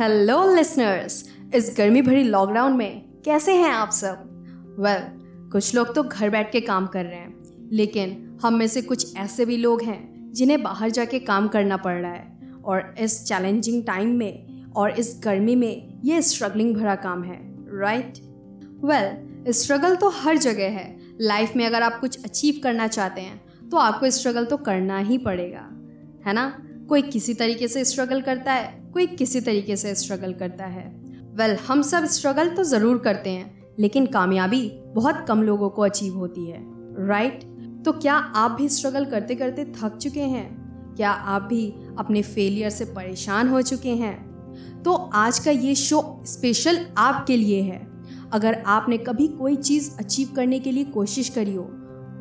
Hello listeners इस गर्मी भरी लॉकडाउन में कैसे हैं आप सब? वेल well, कुछ लोग तो घर बैठ के काम कर रहे हैं लेकिन हम में से कुछ ऐसे भी लोग हैं जिन्हें बाहर जाके काम करना पड़ रहा है और इस चैलेंजिंग टाइम में और इस गर्मी में ये स्ट्रगलिंग भरा काम है राइट वेल स्ट्रगल तो हर जगह है। लाइफ में अगर आप कुछ अचीव करना चाहते हैं तो आपको स्ट्रगल तो करना ही पड़ेगा है ना? कोई किसी तरीके से स्ट्रगल करता है कोई किसी तरीके से स्ट्रगल करता है। वेल well, हम सब स्ट्रगल तो ज़रूर करते हैं लेकिन कामयाबी बहुत कम लोगों को अचीव होती है राइट right? तो क्या आप भी स्ट्रगल करते करते थक चुके हैं? क्या आप भी अपने फेलियर से परेशान हो चुके हैं? तो आज का ये शो स्पेशल आपके लिए है। अगर आपने कभी कोई चीज़ अचीव करने के लिए कोशिश करी हो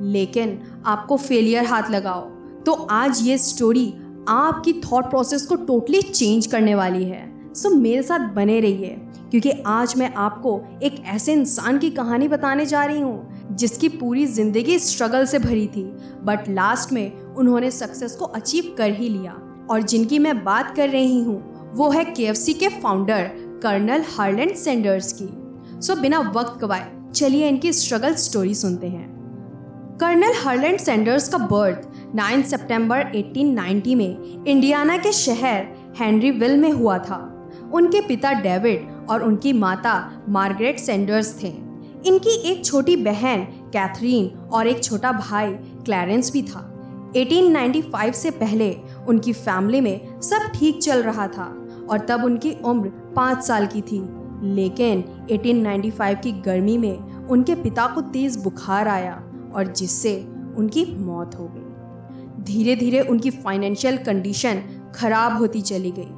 लेकिन आपको फेलियर हाथ लगाओ तो आज ये स्टोरी आपकी थॉट प्रोसेस को टोटली चेंज करने वाली है। सो मेरे साथ बने रहिए क्योंकि आज मैं आपको एक ऐसे इंसान की कहानी बताने जा रही हूँ जिसकी पूरी ज़िंदगी स्ट्रगल से भरी थी बट लास्ट में उन्होंने सक्सेस को अचीव कर ही लिया। और जिनकी मैं बात कर रही हूँ वो है के के फाउंडर कर्नल हार्लैंड सेंडर्स की। सो so, बिना वक्त गवाए चलिए इनकी स्ट्रगल स्टोरी सुनते हैं। कर्नल हार्लैंड सेंडर्स का बर्थ 9 सितंबर 1890 में इंडियाना के शहर हेनरीविल में हुआ था। उनके पिता डेविड और उनकी माता मार्गरेट सेंडर्स थे। इनकी एक छोटी बहन कैथरीन और एक छोटा भाई क्लैरेंस भी था। 1895 से पहले उनकी फैमिली में सब ठीक चल रहा था और तब उनकी उम्र पाँच साल की थी। लेकिन 1895 की गर्मी में उनके पिता को तेज बुखार आया और जिससे उनकी मौत हो गई। धीरे धीरे उनकी फाइनेंशियल कंडीशन खराब होती चली गई।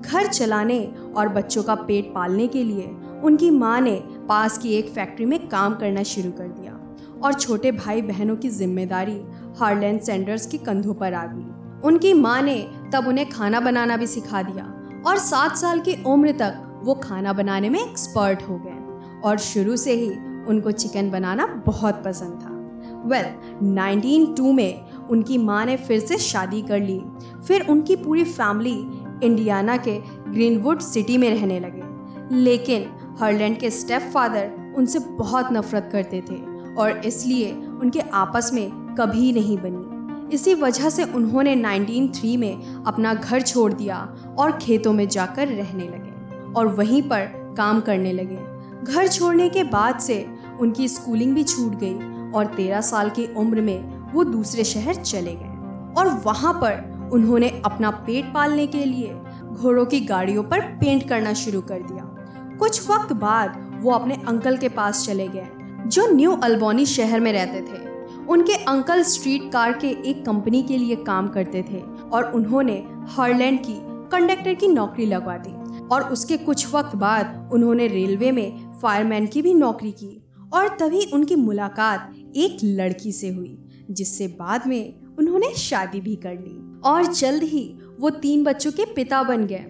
घर चलाने और बच्चों का पेट पालने के लिए उनकी माँ ने पास की एक फैक्ट्री में काम करना शुरू कर दिया और छोटे भाई बहनों की ज़िम्मेदारी हार्लैंड सेंडर्स के कंधों पर आ गई। उनकी माँ ने तब उन्हें खाना बनाना भी सिखा दिया और सात साल की उम्र तक वो खाना बनाने में एक्सपर्ट हो गए और शुरू से ही उनको चिकन बनाना बहुत पसंद था। वेल well, 1902 में उनकी माँ ने फिर से शादी कर ली। फिर उनकी पूरी फैमिली इंडियाना के ग्रीनवुड सिटी में रहने लगे। लेकिन हर्लैंड के स्टेप फादर उनसे बहुत नफरत करते थे और इसलिए उनके आपस में कभी नहीं बनी। इसी वजह से उन्होंने 1903 में अपना घर छोड़ दिया और खेतों में जाकर रहने लगे और वहीं पर काम करने लगे। घर छोड़ने के बाद से उनकी स्कूलिंग भी छूट गई और तेरह साल की उम्र में वो दूसरे शहर चले गए। और वहाँ पर उन्होंने अपना पेट पालने के लिए घोड़ों की गाड़ियों पर पेंट करना शुरू कर दिया। कुछ वक्त बाद वो अपने अंकल के पास चले गए, जो न्यू अल्बोनी शहर में रहते थे। उनके अंकल स्ट्रीट कार के एक कंपनी के लिए काम करते थे और उन्होंने हॉलैंड की कंडक्टर की नौकरी लगवा दी। और उसके कुछ वक्त बाद उन्होंने रेलवे में फायरमैन की भी नौकरी की और तभी उनकी मुलाकात एक लड़की से हुई जिससे बाद में उन्होंने शादी भी कर ली। और जल्द ही वो तीन बच्चों के पिता बन गए।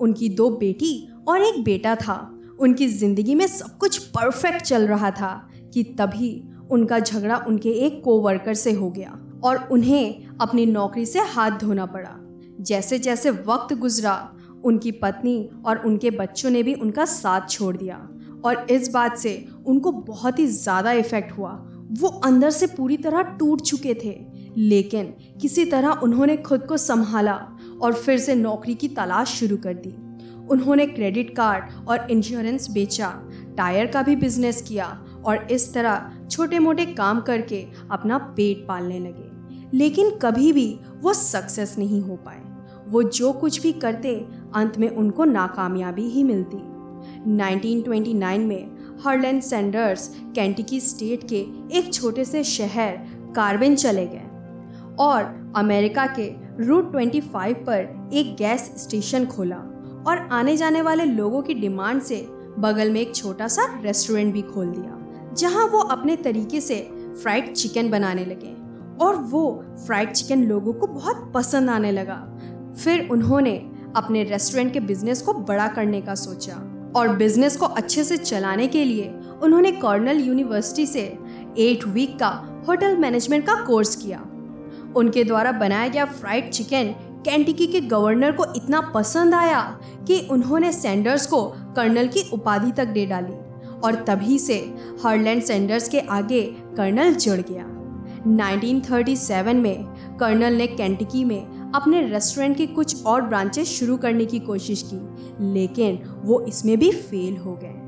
उनकी दो बेटी और एक बेटा था। उनकी ज़िंदगी में सब कुछ परफेक्ट चल रहा था कि तभी उनका झगड़ा उनके एक कोवर्कर से हो गया और उन्हें अपनी नौकरी से हाथ धोना पड़ा। जैसे जैसे वक्त गुजरा, उनकी पत्नी और उनके बच्चों ने भी उनका साथ छोड़ दिया। और इस बात से उनको बहुत ही ज़्यादा इफ़ेक्ट हुआ वो अंदर से पूरी तरह टूट चुके थे। लेकिन किसी तरह उन्होंने खुद को संभाला और फिर से नौकरी की तलाश शुरू कर दी। उन्होंने क्रेडिट कार्ड और इंश्योरेंस बेचा, टायर का भी बिज़नेस किया और इस तरह छोटे मोटे काम करके अपना पेट पालने लगे। लेकिन कभी भी वो सक्सेस नहीं हो पाए। वो जो कुछ भी करते, अंत में उनको नाकामयाबी ही मिलती। 1929 में हर्लैंड सैंडर्स, कैंटिकी स्टेट के एक छोटे से शहर, कार्बिन चले गए। और अमेरिका के रूट 25 पर एक गैस स्टेशन खोला और आने जाने वाले लोगों की डिमांड से बगल में एक छोटा सा रेस्टोरेंट भी खोल दिया, जहाँ वो अपने तरीके से फ्राइड चिकन बनाने लगे और वो फ्राइड चिकन लोगों को बहुत पसंद आने लगा। फिर उन्होंने अपने रेस्टोरेंट के बिज़नेस को बड़ा करने का सोचा। और बिज़नेस को अच्छे से चलाने के लिए उन्होंने कॉर्नल यूनिवर्सिटी से एट वीक का होटल मैनेजमेंट का कोर्स किया। उनके द्वारा बनाया गया फ्राइड चिकन कैंटिकी के गवर्नर को इतना पसंद आया कि उन्होंने सैंडर्स को कर्नल की उपाधि तक दे डाली और तभी से हरलैंड सैंडर्स के आगे कर्नल जुड़ गया। 1937 में कर्नल ने कैंटिकी में अपने रेस्टोरेंट के कुछ और ब्रांचेस शुरू करने की कोशिश की। लेकिन वो इसमें भी फेल हो गए।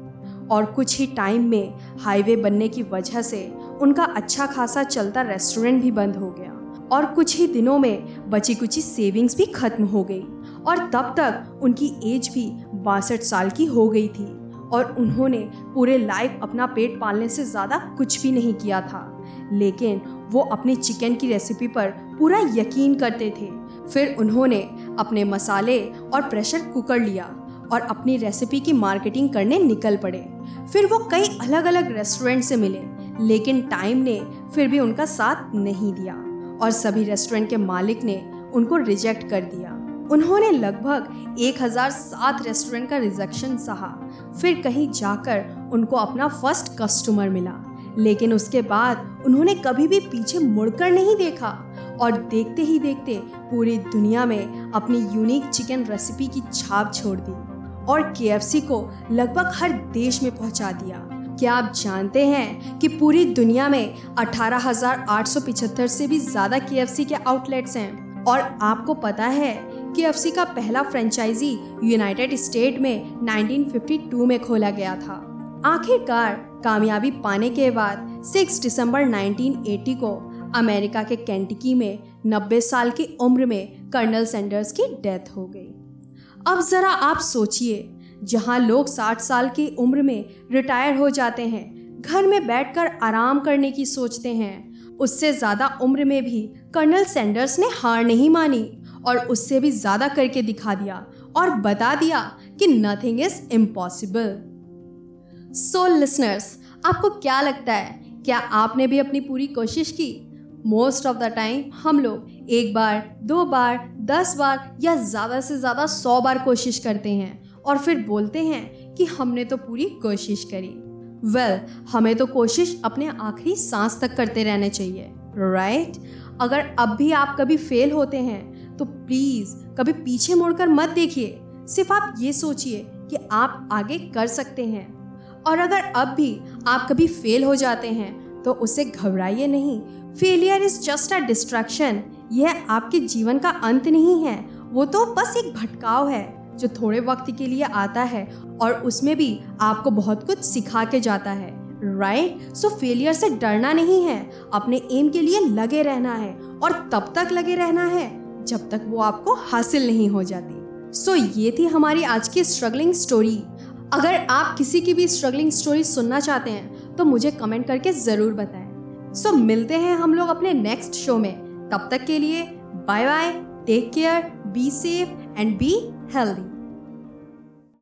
और कुछ ही टाइम में हाईवे बनने की वजह से उनका अच्छा खासा चलता रेस्टोरेंट भी बंद हो गया। और कुछ ही दिनों में बची कुछ सेविंग्स भी खत्म हो गई। और तब तक उनकी एज भी बासठ साल की हो गई थी। और उन्होंने पूरे लाइफ अपना पेट पालने से ज़्यादा कुछ भी नहीं किया था। लेकिन वो अपनी चिकन की रेसिपी पर पूरा यकीन करते थे फिर उन्होंने अपने मसाले और प्रेशर कुकर लिया और अपनी रेसिपी की मार्केटिंग करने निकल पड़े। फिर वो कई अलग अलग रेस्टोरेंट से मिले, लेकिन टाइम ने फिर भी उनका साथ नहीं दिया और सभी रेस्टोरेंट के मालिक ने उनको रिजेक्ट कर दिया। उन्होंने लगभग 1007 रेस्टोरेंट का रिजेक्शन सहा। फिर कहीं जाकर उनको अपना फ़र्स्ट कस्टमर मिला, लेकिन उसके बाद उन्होंने कभी भी पीछे मुड़कर नहीं देखा। और देखते ही देखते पूरी दुनिया में अपनी यूनिक चिकन रेसिपी की छाप छोड़ दी और के को लगभग हर देश में पहुँचा दिया। क्या आप जानते हैं कि पूरी दुनिया में 18,875 से भी ज़्यादा के के आउटलेट्स हैं? और आपको पता है के का पहला फ्रेंचाइजी यूनाइटेड स्टेट में 1952 में खोला गया था। आखिरकार कामयाबी पाने के बाद 6 दिसंबर 1980 को अमेरिका के कैंटिकी में 90 साल की उम्र में कर्नल सैंडर्स की डेथ हो गई। अब ज़रा आप सोचिए, जहाँ लोग 60 साल की उम्र में रिटायर हो जाते हैं, घर में बैठकर आराम करने की सोचते हैं, उससे ज़्यादा उम्र में भी कर्नल सैंडर्स ने हार नहीं मानी और उससे भी ज़्यादा करके दिखा दिया और बता दिया कि nothing is impossible so listeners आपको क्या लगता है? क्या आपने भी अपनी पूरी कोशिश की? मोस्ट ऑफ़ द टाइम हम लोग एक बार दो बार दस बार या ज़्यादा से ज़्यादा सौ बार कोशिश करते हैं और फिर बोलते हैं कि हमने तो पूरी कोशिश करी। वेल well, हमें तो कोशिश अपने आखिरी सांस तक करते रहने चाहिए राइट right? अगर अब भी आप कभी फेल होते हैं तो प्लीज़ कभी पीछे मुड़कर मत देखिए। सिर्फ़ आप ये सोचिए कि आप आगे कर सकते हैं। और अगर अब भी आप कभी फेल हो जाते हैं तो उसे घबराइए नहीं। Failure is just a distraction यह आपके जीवन का अंत नहीं है। वो तो बस एक भटकाव है जो थोड़े वक्त के लिए आता है और उसमें भी आपको बहुत कुछ सिखा के जाता है। राइट सो फेलियर से डरना नहीं है। अपने एम के लिए लगे रहना है और तब तक लगे रहना है जब तक वो आपको हासिल नहीं हो जाती। सो so, ये थी हमारी आज की स्ट्रगलिंग स्टोरी अगर आप किसी की भी स्ट्रगलिंग स्टोरी सुनना चाहते हैं तो मुझे कमेंट करके ज़रूर बताएँ। सो so, मिलते हैं हम लोग अपने नेक्स्ट शो में। तब तक के लिए bye bye take care be safe and be healthy